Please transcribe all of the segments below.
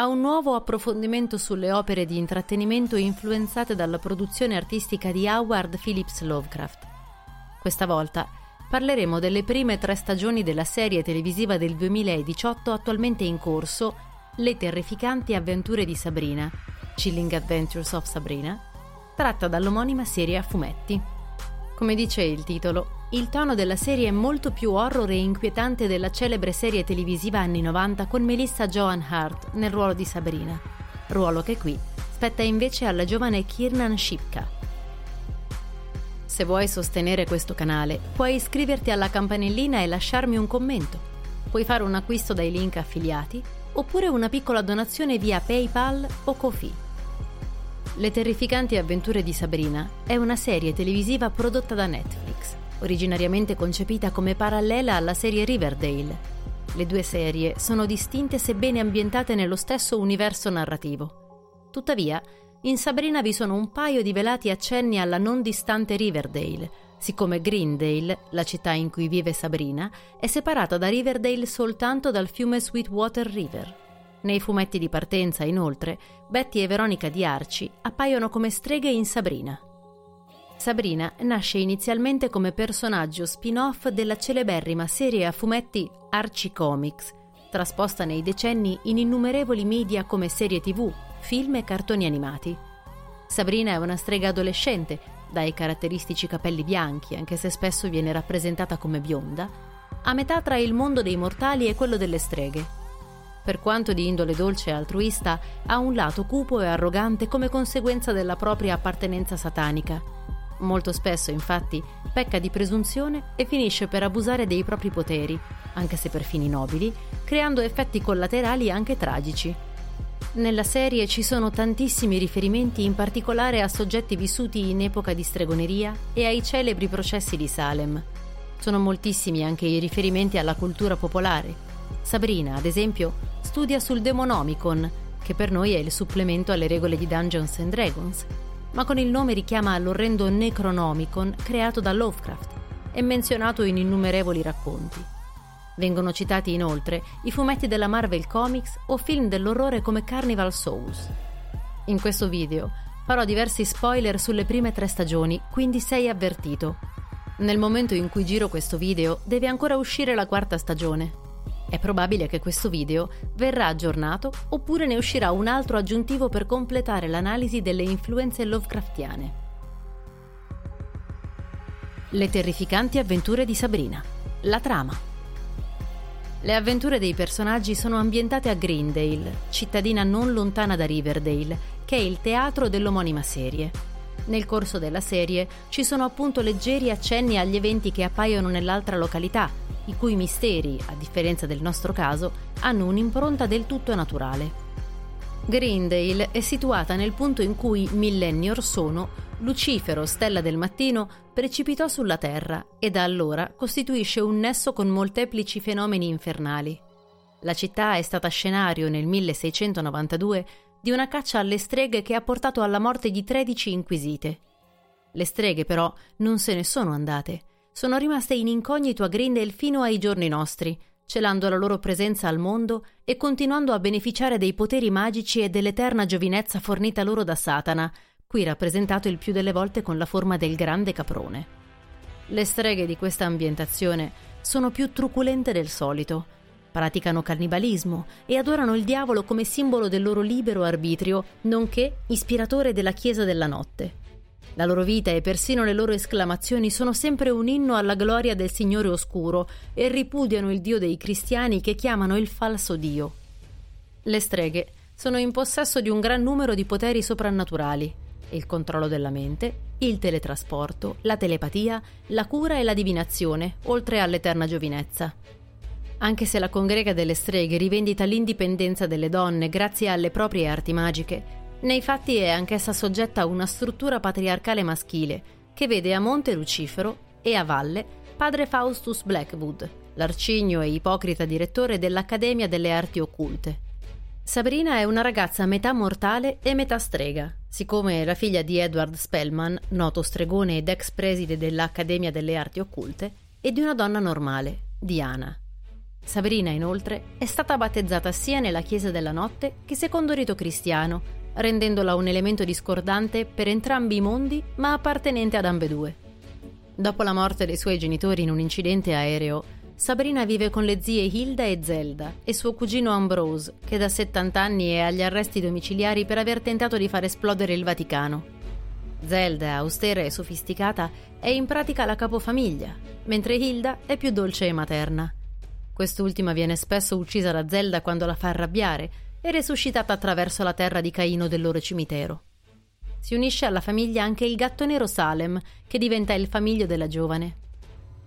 a un nuovo approfondimento sulle opere di intrattenimento influenzate dalla produzione artistica di Howard Phillips Lovecraft. Questa volta parleremo delle prime tre stagioni della serie televisiva del 2018 attualmente in corso, Le terrificanti avventure di Sabrina, Chilling Adventures of Sabrina, tratta dall'omonima serie a fumetti. Come dice il titolo, il tono della serie è molto più horror e inquietante della celebre serie televisiva anni 90 con Melissa Joan Hart nel ruolo di Sabrina, ruolo che qui spetta invece alla giovane Kiernan Shipka. Se vuoi sostenere questo canale, puoi iscriverti alla campanellina e lasciarmi un commento. Puoi fare un acquisto dai link affiliati oppure una piccola donazione via PayPal o Kofi. Le terrificanti avventure di Sabrina è una serie televisiva prodotta da Netflix originariamente concepita come parallela alla serie Riverdale. Le due serie sono distinte sebbene ambientate nello stesso universo narrativo. Tuttavia, in Sabrina vi sono un paio di velati accenni alla non distante Riverdale, siccome Greendale, la città in cui vive Sabrina, è separata da Riverdale soltanto dal fiume Sweetwater River. Nei fumetti di partenza, inoltre, Betty e Veronica di Arci appaiono come streghe in Sabrina. Sabrina nasce inizialmente come personaggio spin-off della celeberrima serie a fumetti Archie Comics, trasposta nei decenni in innumerevoli media come serie tv, film e cartoni animati. Sabrina è una strega adolescente, dai caratteristici capelli bianchi, anche se spesso viene rappresentata come bionda, a metà tra il mondo dei mortali e quello delle streghe. Per quanto di indole dolce e altruista, ha un lato cupo e arrogante come conseguenza della propria appartenenza satanica Molto spesso, infatti, pecca di presunzione e finisce per abusare dei propri poteri, anche se per fini nobili, creando effetti collaterali anche tragici. Nella serie ci sono tantissimi riferimenti in particolare a soggetti vissuti in epoca di stregoneria e ai celebri processi di Salem. Sono moltissimi anche i riferimenti alla cultura popolare. Sabrina, ad esempio, studia sul Demonomicon, che per noi è il supplemento alle regole di Dungeons and Dragons, ma con il nome richiama l'orrendo Necronomicon creato da Lovecraft e menzionato in innumerevoli racconti. Vengono citati inoltre i fumetti della Marvel Comics o film dell'orrore come Carnival Souls. In questo video farò diversi spoiler sulle prime tre stagioni, quindi sei avvertito. Nel momento in cui giro questo video deve ancora uscire la quarta stagione, è probabile che questo video verrà aggiornato oppure ne uscirà un altro aggiuntivo per completare l'analisi delle influenze Lovecraftiane. Le terrificanti avventure di Sabrina. La trama. Le avventure dei personaggi sono ambientate a Greendale, cittadina non lontana da Riverdale, che è il teatro dell'omonima serie. Nel corso della serie ci sono appunto leggeri accenni agli eventi che appaiono nell'altra località, i cui misteri, a differenza del nostro caso, hanno un'impronta del tutto naturale. Greendale è situata nel punto in cui, millenni or sono, Lucifero, stella del mattino, precipitò sulla Terra e da allora costituisce un nesso con molteplici fenomeni infernali. La città è stata scenario nel 1692 di una caccia alle streghe che ha portato alla morte di 13 inquisite. Le streghe però non se ne sono andate sono rimaste in incognito a Grindel fino ai giorni nostri, celando la loro presenza al mondo e continuando a beneficiare dei poteri magici e dell'eterna giovinezza fornita loro da Satana, qui rappresentato il più delle volte con la forma del grande caprone. Le streghe di questa ambientazione sono più truculente del solito. Praticano cannibalismo e adorano il diavolo come simbolo del loro libero arbitrio, nonché ispiratore della Chiesa della Notte. La loro vita e persino le loro esclamazioni sono sempre un inno alla gloria del Signore Oscuro e ripudiano il Dio dei cristiani che chiamano il falso Dio. Le streghe sono in possesso di un gran numero di poteri soprannaturali, il controllo della mente, il teletrasporto, la telepatia, la cura e la divinazione, oltre all'eterna giovinezza. Anche se la congrega delle streghe rivendita l'indipendenza delle donne grazie alle proprie arti magiche, nei fatti è anch'essa soggetta a una struttura patriarcale maschile che vede a monte Lucifero e a valle padre Faustus Blackwood, l'arcigno e ipocrita direttore dell'Accademia delle Arti Occulte. Sabrina è una ragazza metà mortale e metà strega, siccome la figlia di Edward Spellman, noto stregone ed ex preside dell'Accademia delle Arti Occulte, e di una donna normale, Diana. Sabrina, inoltre, è stata battezzata sia nella Chiesa della Notte che secondo rito cristiano, rendendola un elemento discordante per entrambi i mondi, ma appartenente ad ambedue. Dopo la morte dei suoi genitori in un incidente aereo, Sabrina vive con le zie Hilda e Zelda e suo cugino Ambrose, che da 70 anni è agli arresti domiciliari per aver tentato di far esplodere il Vaticano. Zelda, austera e sofisticata, è in pratica la capofamiglia, mentre Hilda è più dolce e materna. Quest'ultima viene spesso uccisa da Zelda quando la fa arrabbiare e resuscitata attraverso la terra di Caino del loro cimitero. Si unisce alla famiglia anche il gatto nero Salem, che diventa il famiglio della giovane.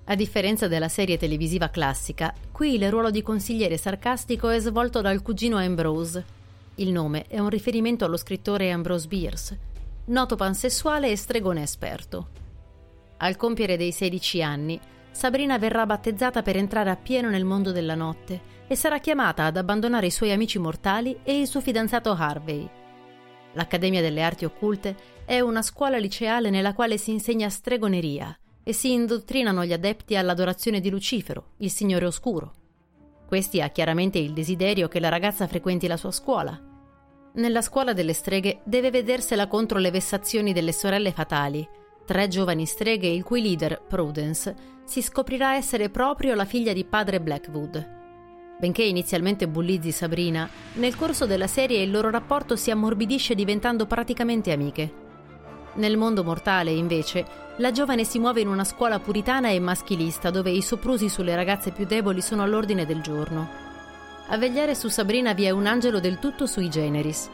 A differenza della serie televisiva classica, qui il ruolo di consigliere sarcastico è svolto dal cugino Ambrose. Il nome è un riferimento allo scrittore Ambrose Bierce, noto pansessuale e stregone esperto. Al compiere dei 16 anni, Sabrina verrà battezzata per entrare appieno nel mondo della notte e sarà chiamata ad abbandonare i suoi amici mortali e il suo fidanzato Harvey. L'Accademia delle Arti Occulte è una scuola liceale nella quale si insegna stregoneria e si indottrinano gli adepti all'adorazione di Lucifero, il Signore Oscuro. Questi ha chiaramente il desiderio che la ragazza frequenti la sua scuola. Nella scuola delle streghe deve vedersela contro le vessazioni delle sorelle fatali, tre giovani streghe il cui leader, Prudence, si scoprirà essere proprio la figlia di padre Blackwood. Benché inizialmente bullizzi Sabrina, nel corso della serie il loro rapporto si ammorbidisce diventando praticamente amiche. Nel mondo mortale, invece, la giovane si muove in una scuola puritana e maschilista dove i soprusi sulle ragazze più deboli sono all'ordine del giorno. A vegliare su Sabrina vi è un angelo del tutto sui generis.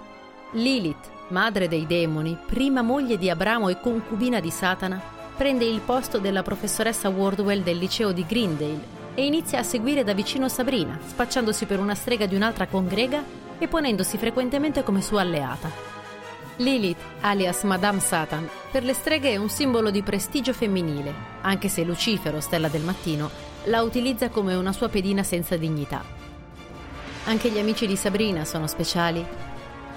Lilith, madre dei demoni, prima moglie di Abramo e concubina di Satana, prende il posto della professoressa Wardwell del liceo di Greendale e inizia a seguire da vicino Sabrina, spacciandosi per una strega di un'altra congrega e ponendosi frequentemente come sua alleata. Lilith, alias Madame Satan, per le streghe è un simbolo di prestigio femminile, anche se Lucifero, stella del mattino, la utilizza come una sua pedina senza dignità. Anche gli amici di Sabrina sono speciali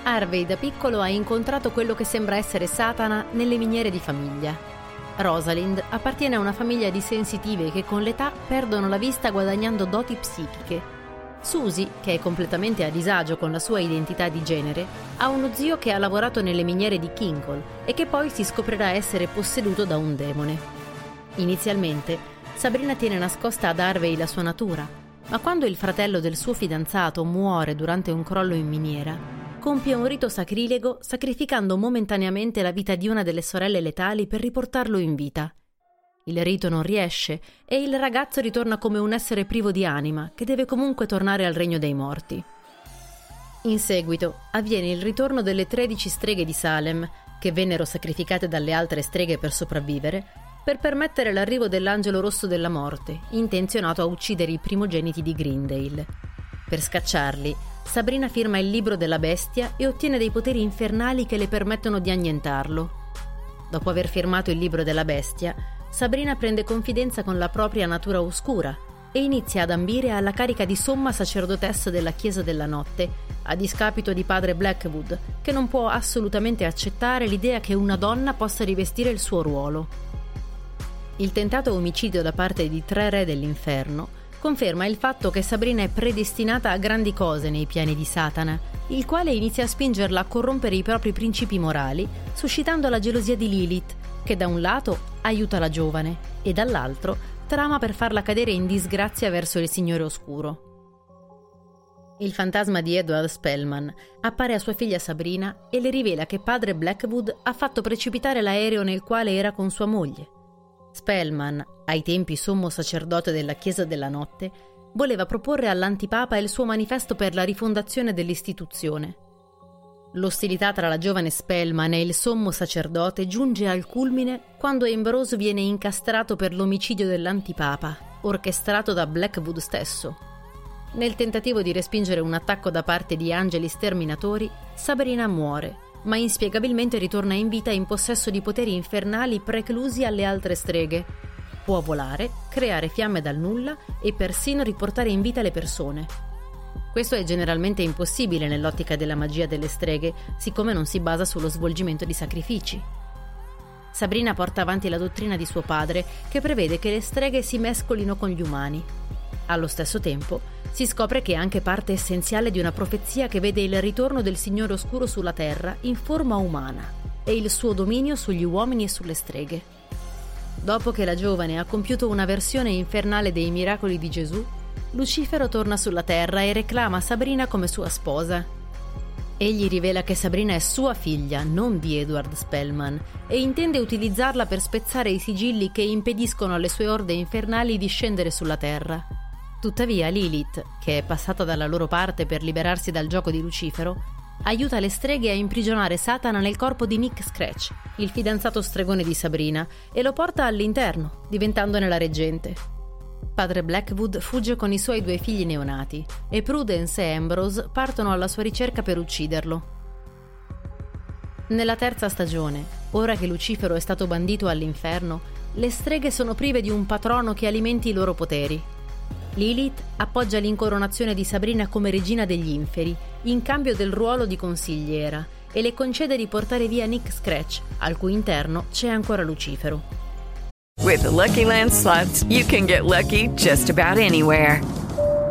Harvey da piccolo ha incontrato quello che sembra essere Satana nelle miniere di famiglia. Rosalind appartiene a una famiglia di sensitive che con l'età perdono la vista guadagnando doti psichiche. Susie, che è completamente a disagio con la sua identità di genere, ha uno zio che ha lavorato nelle miniere di Kinkle e che poi si scoprirà essere posseduto da un demone. Inizialmente, Sabrina tiene nascosta ad Harvey la sua natura, ma quando il fratello del suo fidanzato muore durante un crollo in miniera, compie un rito sacrilego sacrificando momentaneamente la vita di una delle sorelle letali per riportarlo in vita. Il rito non riesce e il ragazzo ritorna come un essere privo di anima che deve comunque tornare al regno dei morti. In seguito avviene il ritorno delle tredici streghe di Salem, che vennero sacrificate dalle altre streghe per sopravvivere, per permettere l'arrivo dell'angelo rosso della morte, intenzionato a uccidere i primogeniti di Greendale. Per scacciarli, Sabrina firma il libro della bestia e ottiene dei poteri infernali che le permettono di annientarlo. Dopo aver firmato il libro della bestia, Sabrina prende confidenza con la propria natura oscura e inizia ad ambire alla carica di somma sacerdotessa della Chiesa della Notte, a discapito di padre Blackwood, che non può assolutamente accettare l'idea che una donna possa rivestire il suo ruolo. Il tentato omicidio da parte di tre re dell'inferno conferma il fatto che Sabrina è predestinata a grandi cose nei piani di Satana, il quale inizia a spingerla a corrompere i propri principi morali, suscitando la gelosia di Lilith, che da un lato aiuta la giovane e dall'altro trama per farla cadere in disgrazia verso il Signore Oscuro. Il fantasma di Edward Spellman appare a sua figlia Sabrina e le rivela che padre Blackwood ha fatto precipitare l'aereo nel quale era con sua moglie. Spellman, ai tempi sommo sacerdote della Chiesa della Notte, voleva proporre all'antipapa il suo manifesto per la rifondazione dell'istituzione. L'ostilità tra la giovane Spellman e il sommo sacerdote giunge al culmine quando Ambrose viene incastrato per l'omicidio dell'antipapa, orchestrato da Blackwood stesso. Nel tentativo di respingere un attacco da parte di angeli sterminatori, Sabrina muore, ma inspiegabilmente ritorna in vita in possesso di poteri infernali preclusi alle altre streghe. Può volare, creare fiamme dal nulla e persino riportare in vita le persone. Questo è generalmente impossibile nell'ottica della magia delle streghe, siccome non si basa sullo svolgimento di sacrifici. Sabrina porta avanti la dottrina di suo padre, che prevede che le streghe si mescolino con gli umani. Allo stesso tempo, si scopre che è anche parte essenziale di una profezia che vede il ritorno del Signore Oscuro sulla Terra in forma umana e il suo dominio sugli uomini e sulle streghe. Dopo che la giovane ha compiuto una versione infernale dei miracoli di Gesù, Lucifero torna sulla Terra e reclama Sabrina come sua sposa, Egli rivela che Sabrina è sua figlia, non di Edward Spellman, e intende utilizzarla per spezzare i sigilli che impediscono alle sue orde infernali di scendere sulla Terra. Tuttavia Lilith, che è passata dalla loro parte per liberarsi dal gioco di Lucifero, aiuta le streghe a imprigionare Satana nel corpo di Nick Scratch, il fidanzato stregone di Sabrina, e lo porta all'interno, diventandone la reggente. Padre Blackwood fugge con i suoi due figli neonati e Prudence e Ambrose partono alla sua ricerca per ucciderlo. Nella terza stagione, ora che Lucifero è stato bandito all'inferno, le streghe sono prive di un patrono che alimenti i loro poteri. Lilith appoggia l'incoronazione di Sabrina come regina degli inferi, in cambio del ruolo di consigliera, e le concede di portare via Nick Scratch, al cui interno c'è ancora Lucifero. With the Lucky Land slots, you can get lucky just about anywhere.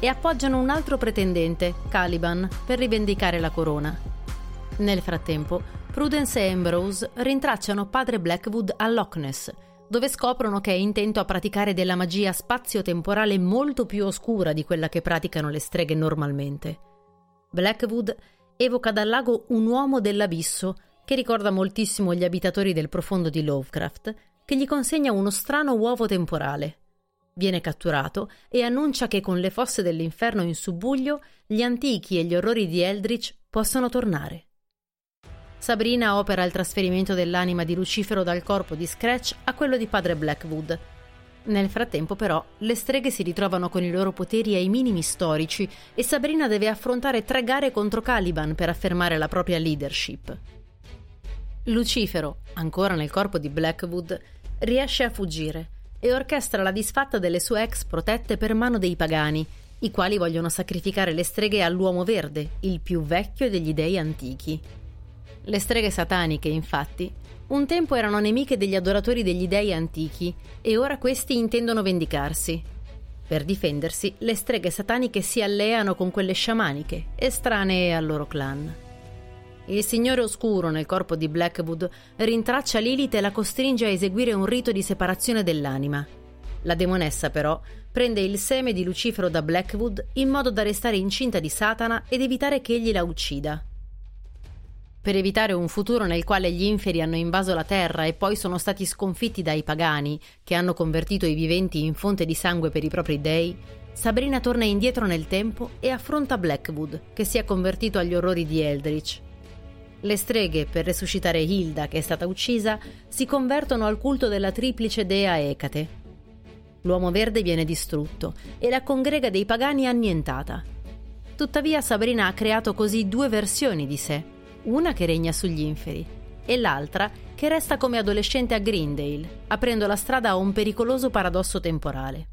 e appoggiano un altro pretendente, Caliban, per rivendicare la corona. Nel frattempo, Prudence e Ambrose rintracciano padre Blackwood a Loch Ness, dove scoprono che è intento a praticare della magia spazio-temporale molto più oscura di quella che praticano le streghe normalmente. Blackwood evoca dal lago un uomo dell'abisso che ricorda moltissimo gli abitatori del profondo di Lovecraft, che gli consegna uno strano uovo temporale. Viene catturato e annuncia che con le fosse dell'inferno in subbuglio gli antichi e gli orrori di Eldritch possono tornare. Sabrina opera il trasferimento dell'anima di Lucifero dal corpo di Scratch a quello di padre Blackwood, nel frattempo, però, le streghe si ritrovano con i loro poteri ai minimi storici e Sabrina deve affrontare tre gare contro Caliban per affermare la propria leadership. Lucifero, ancora nel corpo di Blackwood, riesce a fuggire e orchestra la disfatta delle sue ex protette per mano dei pagani, i quali vogliono sacrificare le streghe all'uomo verde, il più vecchio degli dei antichi. Le streghe sataniche, infatti, un tempo erano nemiche degli adoratori degli dei antichi e ora questi intendono vendicarsi. Per difendersi, le streghe sataniche si alleano con quelle sciamaniche, estranee al loro clan. Il Signore Oscuro nel corpo di Blackwood rintraccia Lilith e la costringe a eseguire un rito di separazione dell'anima. La demonessa, però, prende il seme di Lucifero da Blackwood in modo da restare incinta di Satana ed evitare che egli la uccida. Per evitare un futuro nel quale gli inferi hanno invaso la terra e poi sono stati sconfitti dai pagani, che hanno convertito i viventi in fonte di sangue per i propri dei, Sabrina torna indietro nel tempo e affronta Blackwood, che si è convertito agli orrori di Eldritch. Le streghe, per resuscitare Hilda, che è stata uccisa, si convertono al culto della triplice dea Ecate. L'uomo verde viene distrutto e la congrega dei pagani annientata. Tuttavia Sabrina ha creato così due versioni di sé una che regna sugli inferi e l'altra che resta come adolescente a Greendale, aprendo la strada a un pericoloso paradosso temporale.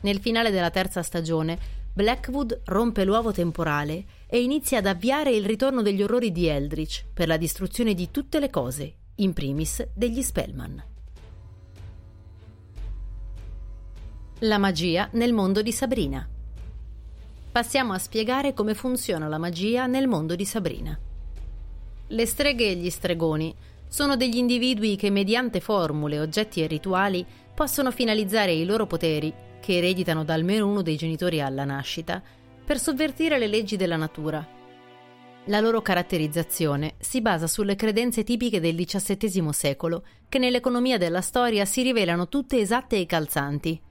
Nel finale della terza stagione, Blackwood rompe l'uovo temporale e inizia ad avviare il ritorno degli orrori di Eldritch per la distruzione di tutte le cose, in primis degli Spellman. La magia nel mondo di Sabrina. Passiamo a spiegare come funziona la magia nel mondo di Sabrina. Le streghe e gli stregoni sono degli individui che mediante formule, oggetti e rituali possono finalizzare i loro poteri, che ereditano da almeno uno dei genitori alla nascita, per sovvertire le leggi della natura. La loro caratterizzazione si basa sulle credenze tipiche del XVII secolo, che nell'economia della storia si rivelano tutte esatte e calzanti.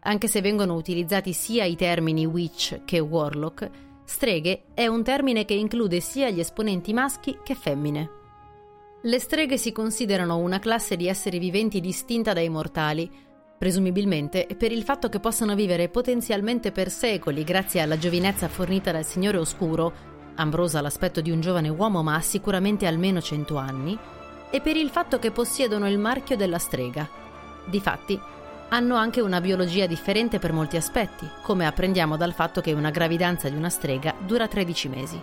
Anche se vengono utilizzati sia i termini witch che warlock, streghe è un termine che include sia gli esponenti maschi che femmine. Le streghe si considerano una classe di esseri viventi distinta dai mortali, presumibilmente per il fatto che possano vivere potenzialmente per secoli grazie alla giovinezza fornita dal Signore Oscuro, Ambrosa l'aspetto di un giovane uomo ma ha sicuramente almeno cento anni, e per il fatto che possiedono il marchio della strega. Difatti, hanno anche una biologia differente per molti aspetti, come apprendiamo dal fatto che una gravidanza di una strega dura 13 mesi.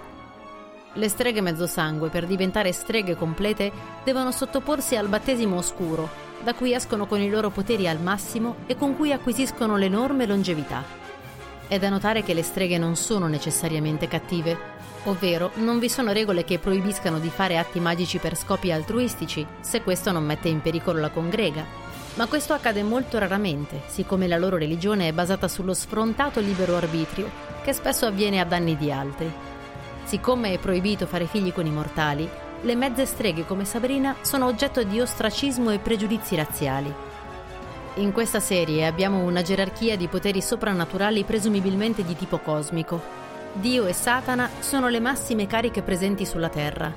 Le streghe mezzosangue, per diventare streghe complete, devono sottoporsi al battesimo oscuro, da cui escono con i loro poteri al massimo e con cui acquisiscono l'enorme longevità. È da notare che le streghe non sono necessariamente cattive, ovvero non vi sono regole che proibiscano di fare atti magici per scopi altruistici, se questo non mette in pericolo la congrega. Ma questo accade molto raramente, siccome la loro religione è basata sullo sfrontato libero arbitrio, che spesso avviene a danni di altri. Siccome è proibito fare figli con i mortali, le mezze streghe come Sabrina sono oggetto di ostracismo e pregiudizi razziali. In questa serie abbiamo una gerarchia di poteri soprannaturali presumibilmente di tipo cosmico. Dio e Satana sono le massime cariche presenti sulla Terra.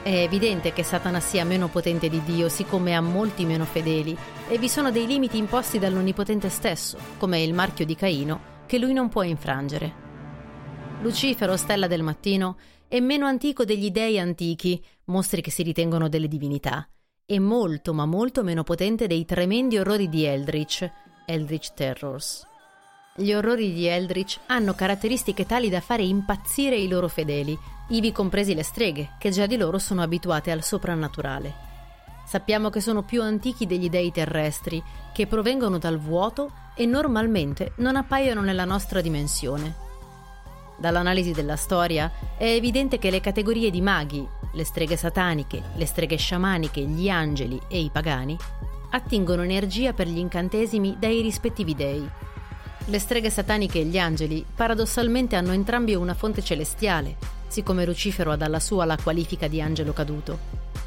È evidente che Satana sia meno potente di Dio, siccome ha molti meno fedeli, e vi sono dei limiti imposti dall'Onnipotente stesso, come il marchio di Caino, che lui non può infrangere. Lucifero, stella del mattino, è meno antico degli dei antichi, mostri che si ritengono delle divinità, e molto ma molto meno potente dei tremendi orrori di Eldritch, Eldritch Terrors. Gli orrori di Eldritch hanno caratteristiche tali da fare impazzire i loro fedeli, ivi compresi le streghe, che già di loro sono abituate al soprannaturale. Sappiamo che sono più antichi degli dei terrestri, che provengono dal vuoto e normalmente non appaiono nella nostra dimensione. Dall'analisi della storia è evidente che le categorie di maghi, le streghe sataniche, le streghe sciamaniche, gli angeli e i pagani, attingono energia per gli incantesimi dai rispettivi dei. Le streghe sataniche e gli angeli paradossalmente hanno entrambi una fonte celestiale, siccome Lucifero ha dalla sua la qualifica di angelo caduto,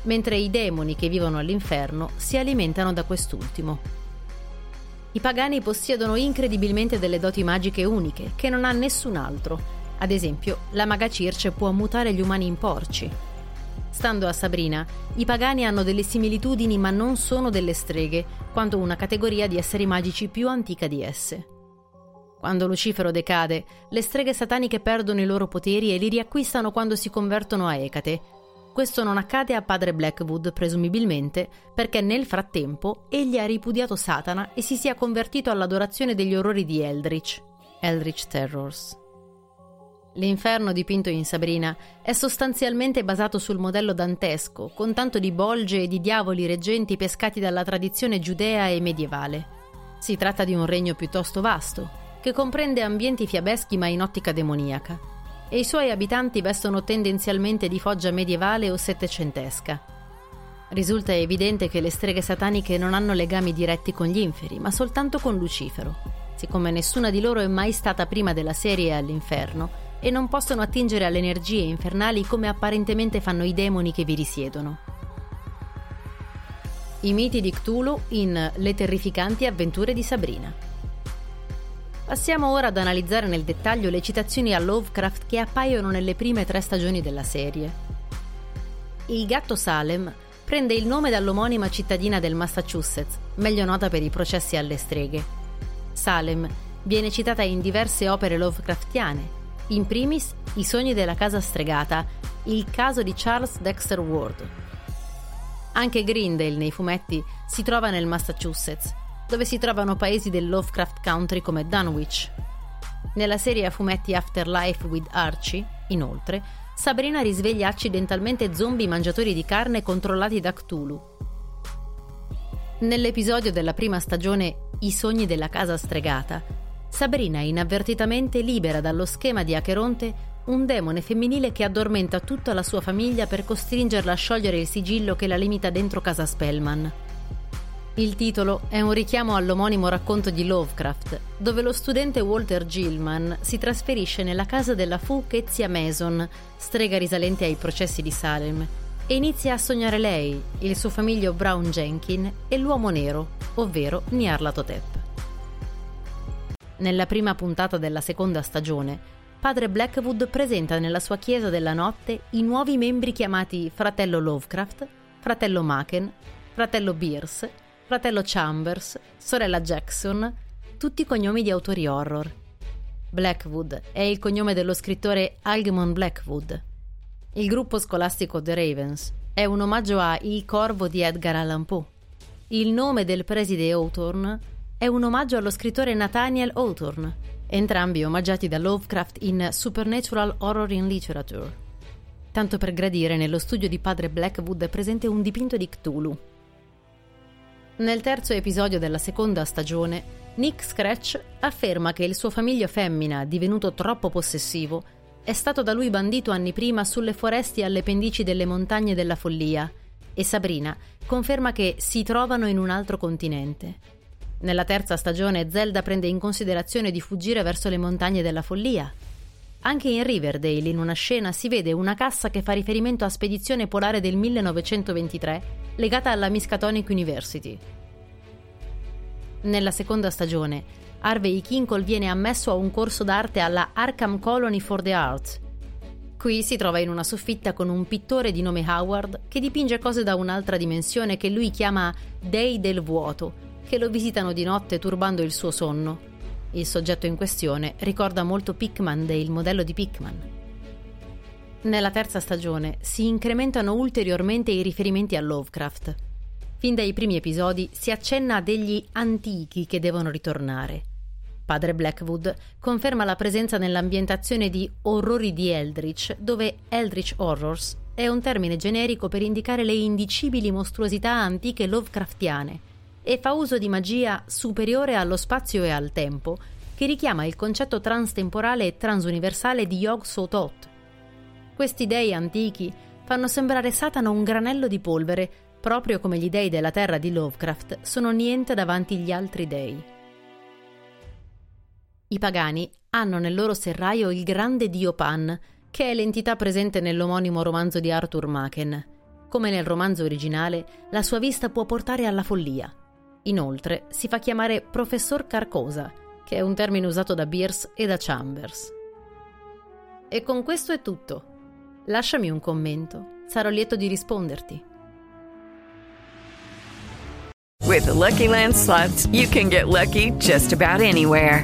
mentre i demoni che vivono all'inferno si alimentano da quest'ultimo. I pagani possiedono incredibilmente delle doti magiche uniche che non ha nessun altro ad esempio, la maga Circe può mutare gli umani in porci. Stando a Sabrina, i pagani hanno delle similitudini ma non sono delle streghe, quanto una categoria di esseri magici più antica di esse. Quando Lucifero decade, le streghe sataniche perdono i loro poteri e li riacquistano quando si convertono a Ecate. Questo non accade a padre Blackwood, presumibilmente, perché nel frattempo egli ha ripudiato Satana e si sia convertito all'adorazione degli orrori di Eldritch, Eldritch Terrors. L'inferno dipinto in Sabrina è sostanzialmente basato sul modello dantesco, con tanto di bolge e di diavoli reggenti pescati dalla tradizione giudea e medievale. Si tratta di un regno piuttosto vasto, che comprende ambienti fiabeschi ma in ottica demoniaca, e i suoi abitanti vestono tendenzialmente di foggia medievale o settecentesca. Risulta evidente che le streghe sataniche non hanno legami diretti con gli inferi, ma soltanto con Lucifero, siccome nessuna di loro è mai stata prima della serie all'inferno e non possono attingere alle energie infernali come apparentemente fanno i demoni che vi risiedono. I miti di Cthulhu in Le terrificanti avventure di Sabrina. Passiamo ora ad analizzare nel dettaglio le citazioni a Lovecraft che appaiono nelle prime tre stagioni della serie. Il gatto Salem prende il nome dall'omonima cittadina del Massachusetts, meglio nota per i processi alle streghe. Salem viene citata in diverse opere Lovecraftiane, in primis I sogni della casa stregata, il caso di Charles Dexter Ward. Anche Greendale nei fumetti si trova nel Massachusetts, dove si trovano paesi del Lovecraft Country come Dunwich. Nella serie a fumetti Afterlife with Archie, inoltre, Sabrina risveglia accidentalmente zombie mangiatori di carne controllati da Cthulhu. Nell'episodio della prima stagione I sogni della casa stregata, Sabrina inavvertitamente libera dallo schema di Acheronte un demone femminile che addormenta tutta la sua famiglia per costringerla a sciogliere il sigillo che la limita dentro casa Spellman. Il titolo è un richiamo all'omonimo racconto di Lovecraft, dove lo studente Walter Gilman si trasferisce nella casa della fu Kezia Mason, strega risalente ai processi di Salem, e inizia a sognare lei, il suo famiglio Brown Jenkin e l'uomo nero, ovvero Nyarlathotep. Nella prima puntata della seconda stagione, padre Blackwood presenta nella sua chiesa della notte i nuovi membri chiamati fratello Lovecraft, fratello Maken, fratello Bierce fratello Chambers, sorella Jackson, tutti cognomi di autori horror. Blackwood è il cognome dello scrittore Algemon Blackwood. Il gruppo scolastico The Ravens è un omaggio a Il Corvo di Edgar Allan Poe. Il nome del preside Hawthorne è un omaggio allo scrittore Nathaniel Hawthorne, entrambi omaggiati da Lovecraft in Supernatural Horror in Literature. Tanto per gradire, nello studio di padre Blackwood è presente un dipinto di Cthulhu, nel terzo episodio della seconda stagione, Nick Scratch afferma che il suo famiglio femmina, divenuto troppo possessivo, è stato da lui bandito anni prima sulle foreste alle pendici delle montagne della follia e Sabrina conferma che si trovano in un altro continente. Nella terza stagione Zelda prende in considerazione di fuggire verso le montagne della follia. Anche in Riverdale, in una scena, si vede una cassa che fa riferimento a Spedizione Polare del 1923 legata alla Miskatonic University. Nella seconda stagione, Harvey Kinkle viene ammesso a un corso d'arte alla Arkham Colony for the Arts. Qui si trova in una soffitta con un pittore di nome Howard che dipinge cose da un'altra dimensione che lui chiama Dei del vuoto, che lo visitano di notte turbando il suo sonno. Il soggetto in questione ricorda molto Pickman del modello di Pickman. Nella terza stagione si incrementano ulteriormente i riferimenti a Lovecraft. Fin dai primi episodi si accenna a degli antichi che devono ritornare. Padre Blackwood conferma la presenza nell'ambientazione di Orrori di Eldritch, dove Eldritch Horrors è un termine generico per indicare le indicibili mostruosità antiche Lovecraftiane e fa uso di magia superiore allo spazio e al tempo, che richiama il concetto transtemporale e transuniversale di Yog-Sothoth, questi dei antichi fanno sembrare Satana un granello di polvere, proprio come gli dei della terra di Lovecraft sono niente davanti agli altri dei. I pagani hanno nel loro serraio il grande dio Pan, che è l'entità presente nell'omonimo romanzo di Arthur Machen. Come nel romanzo originale, la sua vista può portare alla follia. Inoltre, si fa chiamare professor Carcosa, che è un termine usato da Bierce e da Chambers. E con questo è tutto. Lasciami un commento, sarò lieto di risponderti. With the Lucky Land slots, you can get lucky just about anywhere.